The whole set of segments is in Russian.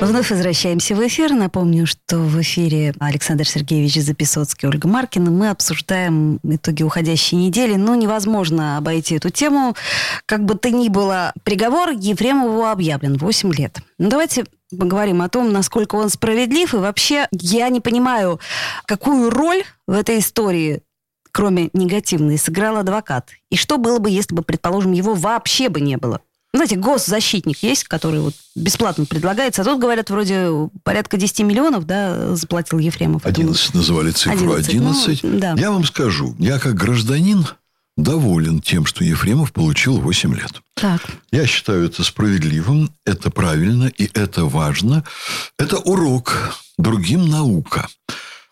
Вновь возвращаемся в эфир. Напомню, что в эфире Александр Сергеевич Записоцкий, Ольга Маркина. Мы обсуждаем итоги уходящей недели. Но невозможно обойти эту тему. Как бы то ни было, приговор Ефремову объявлен 8 лет. Ну, давайте поговорим о том, насколько он справедлив. И вообще, я не понимаю, какую роль в этой истории кроме негативной, сыграл адвокат? И что было бы, если бы, предположим, его вообще бы не было? Знаете, госзащитник есть, который вот бесплатно предлагается, а тут, говорят, вроде порядка 10 миллионов, да, заплатил Ефремов. 11 называли цифру 11. 11. Ну, да. Я вам скажу, я как гражданин доволен тем, что Ефремов получил 8 лет. Так. Я считаю это справедливым, это правильно и это важно. Это урок, другим наука.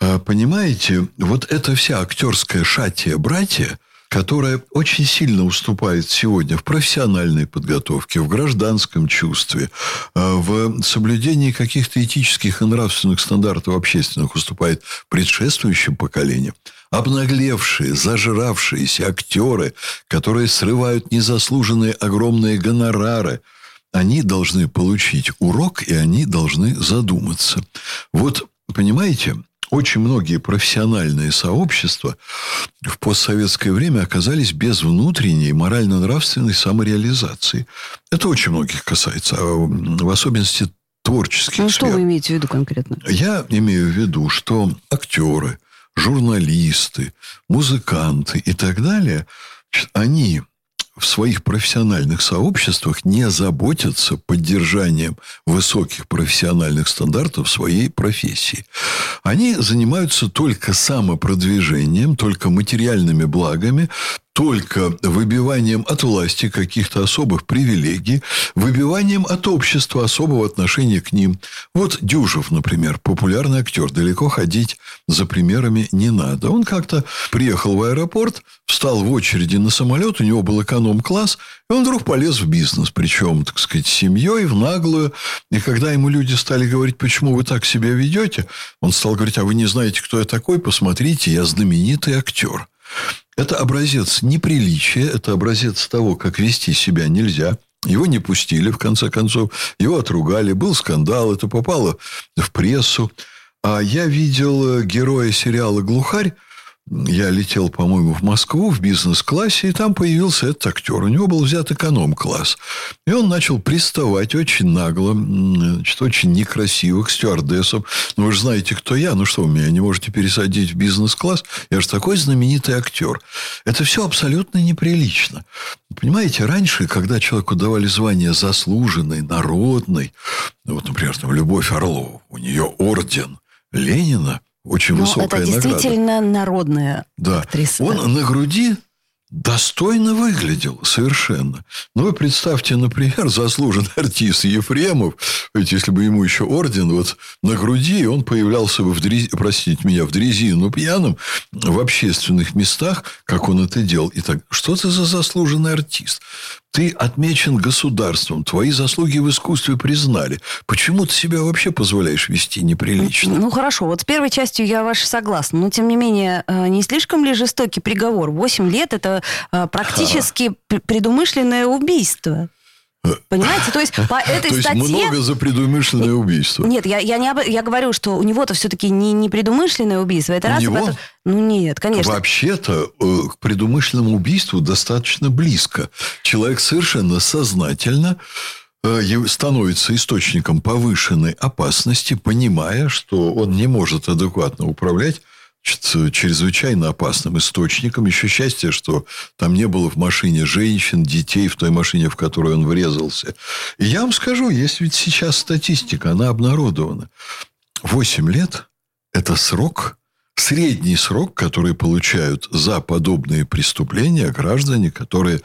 А, понимаете, вот эта вся актерская шатия-братья – которая очень сильно уступает сегодня в профессиональной подготовке, в гражданском чувстве, э, в соблюдении каких-то этических и нравственных стандартов общественных уступает предшествующим поколениям. Обнаглевшие, зажравшиеся актеры, которые срывают незаслуженные огромные гонорары, они должны получить урок, и они должны задуматься. Вот, понимаете, очень многие профессиональные сообщества в постсоветское время оказались без внутренней морально-нравственной самореализации. Это очень многих касается, а в особенности творческих Ну, что вы имеете в виду конкретно? Я имею в виду, что актеры, журналисты, музыканты и так далее, они в своих профессиональных сообществах не заботятся поддержанием высоких профессиональных стандартов своей профессии. Они занимаются только самопродвижением, только материальными благами, только выбиванием от власти каких-то особых привилегий, выбиванием от общества особого отношения к ним. Вот Дюжев, например, популярный актер, далеко ходить за примерами не надо. Он как-то приехал в аэропорт, встал в очереди на самолет, у него был эконом-класс, и он вдруг полез в бизнес, причем, так сказать, семьей, в наглую. И когда ему люди стали говорить, почему вы так себя ведете, он стал говорить, а вы не знаете, кто я такой, посмотрите, я знаменитый актер. Это образец неприличия, это образец того, как вести себя нельзя. Его не пустили, в конце концов. Его отругали. Был скандал. Это попало в прессу. А я видел героя сериала «Глухарь», я летел, по-моему, в Москву в бизнес-классе, и там появился этот актер. У него был взят эконом-класс. И он начал приставать очень нагло, значит, очень некрасиво к стюардессам. Ну, вы же знаете, кто я. Ну, что, вы меня не можете пересадить в бизнес-класс? Я же такой знаменитый актер. Это все абсолютно неприлично. Понимаете, раньше, когда человеку давали звание заслуженный, народный, вот, например, там, Любовь Орлова, у нее орден Ленина – очень Но высокая это действительно награда. народная да. актриса. Он да. на груди достойно выглядел совершенно. Ну, вы представьте, например, заслуженный артист Ефремов, ведь если бы ему еще орден вот на груди, он появлялся бы в дрези, простите меня, в дрезину пьяным в общественных местах, как он это делал. И так, что ты за заслуженный артист? Ты отмечен государством, твои заслуги в искусстве признали. Почему ты себя вообще позволяешь вести неприлично? Ну, хорошо, вот с первой частью я ваша согласна. Но, тем не менее, э, не слишком ли жестокий приговор? Восемь лет – это э, практически а. предумышленное убийство. Понимаете? То есть по этой То есть статье... много за предумышленное убийство. Нет, я, я, не об... я говорю, что у него-то все-таки не, не предумышленное убийство. Это у раз, него? Потом... Ну нет, конечно. Вообще-то э, к предумышленному убийству достаточно близко. Человек совершенно сознательно э, становится источником повышенной опасности, понимая, что он не может адекватно управлять чрезвычайно опасным источником. Еще счастье, что там не было в машине женщин, детей, в той машине, в которую он врезался. И я вам скажу, есть ведь сейчас статистика, она обнародована. Восемь лет – это срок средний срок, который получают за подобные преступления граждане, которые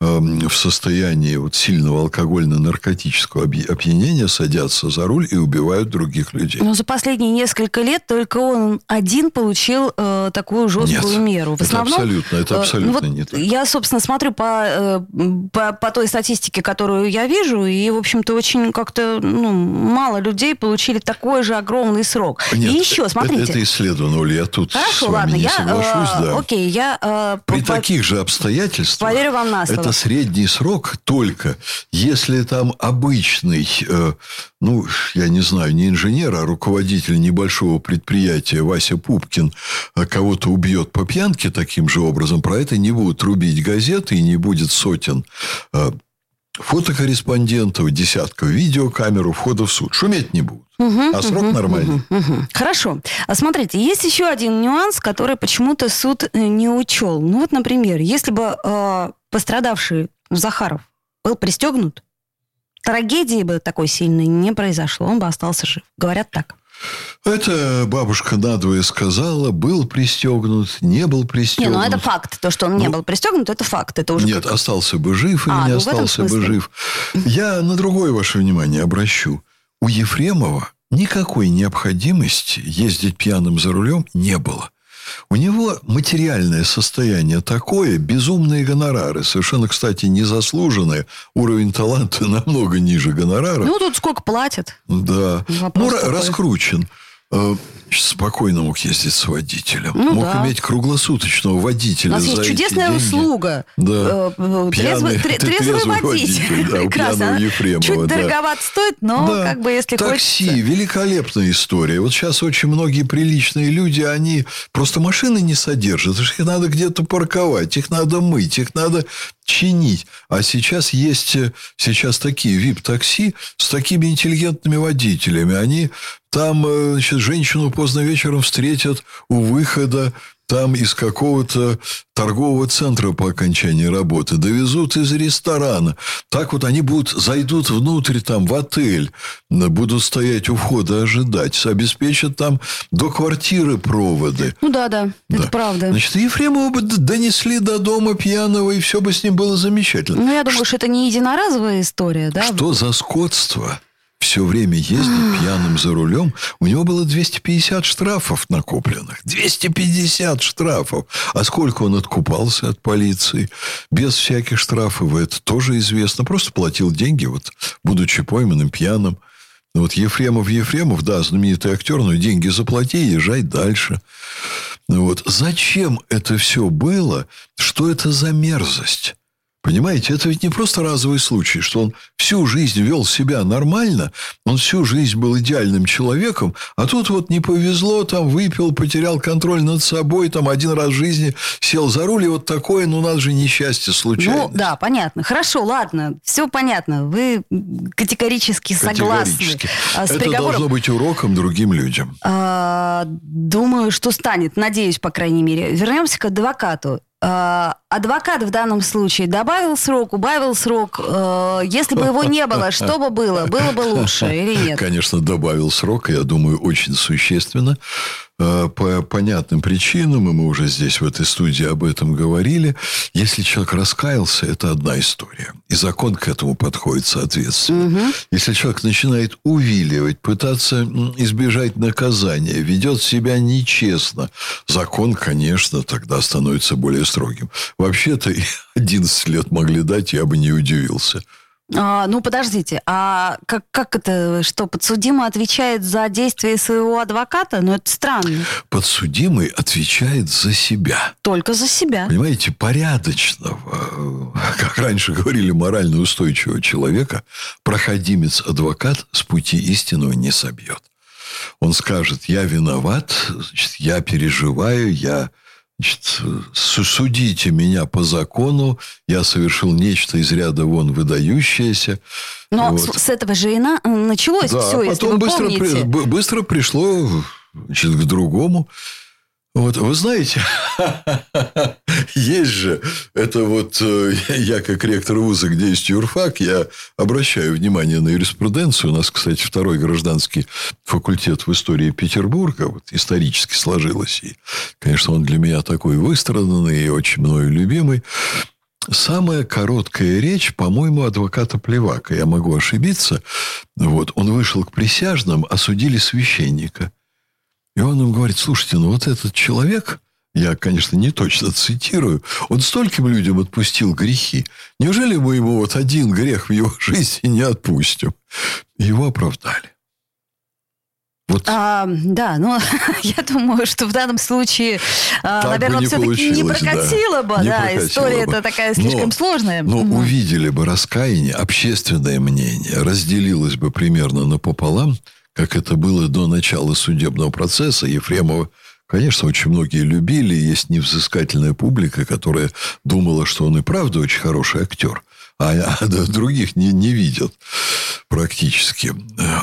э, в состоянии вот сильного алкогольно-наркотического опьянения садятся за руль и убивают других людей. Но за последние несколько лет только он один получил э, такую жесткую Нет, меру. В основном, это абсолютно, это абсолютно э, вот не так. Я, собственно, смотрю по, э, по, по той статистике, которую я вижу, и, в общем-то, очень как-то ну, мало людей получили такой же огромный срок. Нет, и еще, смотрите. Это, это исследовано, Я тут Хорошо, с вами ладно, не я, соглашусь. Э, да. Окей, я... Э, При по, таких же обстоятельствах... Поверю вам на слово. Это средний срок только, если там обычный, э, ну, я не знаю, не инженер, а руководитель небольшого предприятия Вася Пупкин э, кого-то убьет по пьянке таким же образом, про это не будут рубить газеты и не будет сотен э, фотокорреспондентов, десятков видеокамер входа в суд. Шуметь не будут. Угу, а срок угу, нормальный. Угу, угу. Хорошо. А смотрите, есть еще один нюанс, который почему-то суд э, не учел. Ну вот, например, если бы э, пострадавший Захаров был пристегнут, трагедии бы такой сильной не произошло, он бы остался жив. Говорят так. Это бабушка надвое сказала, был пристегнут, не был пристегнут. Не, ну это факт. То, что он не ну, был пристегнут, это факт. Это уже нет, как... остался бы жив или а, не ну, остался бы жив. Я на другое ваше внимание обращу. У Ефремова никакой необходимости ездить пьяным за рулем не было. У него материальное состояние такое, безумные гонорары, совершенно, кстати, незаслуженные. Уровень таланта намного ниже гонорара. Ну, тут сколько платят? Да. Вопрос ну, такой. раскручен. Э, спокойно мог ездить с водителем. Ну, мог да. иметь круглосуточного водителя. У нас есть чудесная деньги. услуга. Да. Э, трезвый, трезвый, трезвый водитель. водитель да, Прекрасно. Ефремова, Чуть да. дороговато стоит, но да. как бы если Такси, хочется... великолепная история. Вот сейчас очень многие приличные люди, они просто машины не содержат. Их надо где-то парковать, их надо мыть, их надо чинить. А сейчас есть сейчас такие VIP-такси с такими интеллигентными водителями. Они там э, значит, женщину поздно вечером встретят у выхода там из какого-то торгового центра по окончании работы, довезут из ресторана. Так вот они будут, зайдут внутрь там в отель, будут стоять у входа ожидать, обеспечат там до квартиры проводы. Ну да, да, да. это правда. Значит, Ефремова бы донесли до дома пьяного, и все бы с ним было замечательно. Ну, я думаю, что, что это не единоразовая история, да? Что за скотство? Все время ездит пьяным за рулем. У него было 250 штрафов накопленных. 250 штрафов. А сколько он откупался от полиции? Без всяких штрафов. Это тоже известно. Просто платил деньги, вот, будучи пойманным пьяным. Вот Ефремов, Ефремов, да, знаменитый актер, но деньги заплати, езжай дальше. Вот. Зачем это все было? Что это за мерзость? Понимаете, это ведь не просто разовый случай, что он всю жизнь вел себя нормально, он всю жизнь был идеальным человеком, а тут вот не повезло, там выпил, потерял контроль над собой, там один раз в жизни сел за руль, и вот такое, ну, у нас же несчастье случайно. Ну, да, понятно. Хорошо, ладно, все понятно. Вы категорически, категорически. согласны с Это приговором. должно быть уроком другим людям. А, думаю, что станет, надеюсь, по крайней мере. Вернемся к адвокату. А, адвокат в данном случае добавил срок, убавил срок. Э, если бы его не было, что бы было? Было бы лучше или нет? Конечно, добавил срок, я думаю, очень существенно. Э, по понятным причинам, и мы уже здесь в этой студии об этом говорили, если человек раскаялся, это одна история. И закон к этому подходит соответственно. Угу. Если человек начинает увиливать, пытаться избежать наказания, ведет себя нечестно, закон, конечно, тогда становится более строгим. Вообще-то 11 лет могли дать, я бы не удивился. А, ну, подождите, а как, как это, что, подсудимый отвечает за действия своего адвоката? Ну, это странно. Подсудимый отвечает за себя. Только за себя. Понимаете, порядочного, как раньше говорили, морально устойчивого человека, проходимец-адвокат с пути истинного не собьет. Он скажет, я виноват, значит, я переживаю, я Значит, судите меня по закону, я совершил нечто из ряда вон выдающееся. Но вот. с, с этого же и на, началось да, все, а потом если вы быстро, помните. При, быстро пришло значит, к другому. Вот, вы знаете, есть же, это вот э, я как ректор вуза, где есть юрфак, я обращаю внимание на юриспруденцию. У нас, кстати, второй гражданский факультет в истории Петербурга, вот исторически сложилось. И, конечно, он для меня такой выстраданный и очень мною любимый. Самая короткая речь, по-моему, адвоката Плевака. Я могу ошибиться. Вот, он вышел к присяжным, осудили священника – и он им говорит, слушайте, ну вот этот человек, я, конечно, не точно цитирую, он стольким людям отпустил грехи. Неужели мы ему вот один грех в его жизни не отпустим? Его оправдали. Вот. А, да, но я думаю, что в данном случае, а, наверное, все-таки не прокатило да. бы. Не да, прокатило история бы. это такая слишком но, сложная. Но угу. увидели бы раскаяние, общественное мнение разделилось бы примерно напополам как это было до начала судебного процесса. Ефремова, конечно, очень многие любили. Есть невзыскательная публика, которая думала, что он и правда очень хороший актер а, других не, не видят практически.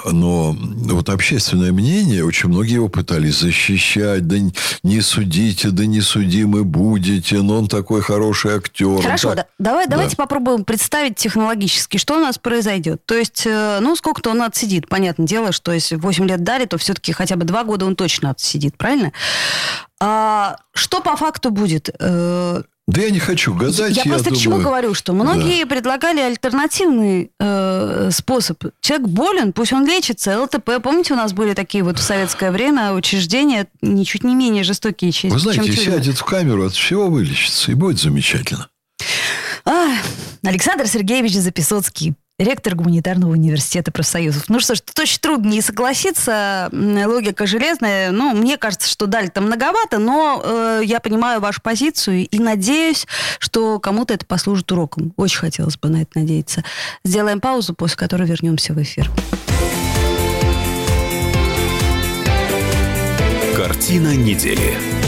Но вот общественное мнение, очень многие его пытались защищать. Да не судите, да не судимы будете, но он такой хороший актер. Хорошо, так... да, давай, да. давайте попробуем представить технологически, что у нас произойдет. То есть, э, ну, сколько-то он отсидит. Понятное дело, что если 8 лет дали, то все-таки хотя бы 2 года он точно отсидит, правильно? А что по факту будет? Да я не хочу гадать. Я, я просто думаю... к чему говорю, что многие да. предлагали альтернативный э, способ. Человек болен, пусть он лечится. ЛТП, помните, у нас были такие вот в советское время учреждения ничуть не менее жестокие, чем Вы знаете, чем сядет в камеру, от всего вылечится, и будет замечательно. А, Александр Сергеевич Записоцкий ректор гуманитарного университета профсоюзов. Ну что ж, тут очень трудно не согласиться. Логика железная. Ну, мне кажется, что дали там многовато, но э, я понимаю вашу позицию и надеюсь, что кому-то это послужит уроком. Очень хотелось бы на это надеяться. Сделаем паузу, после которой вернемся в эфир. Картина недели.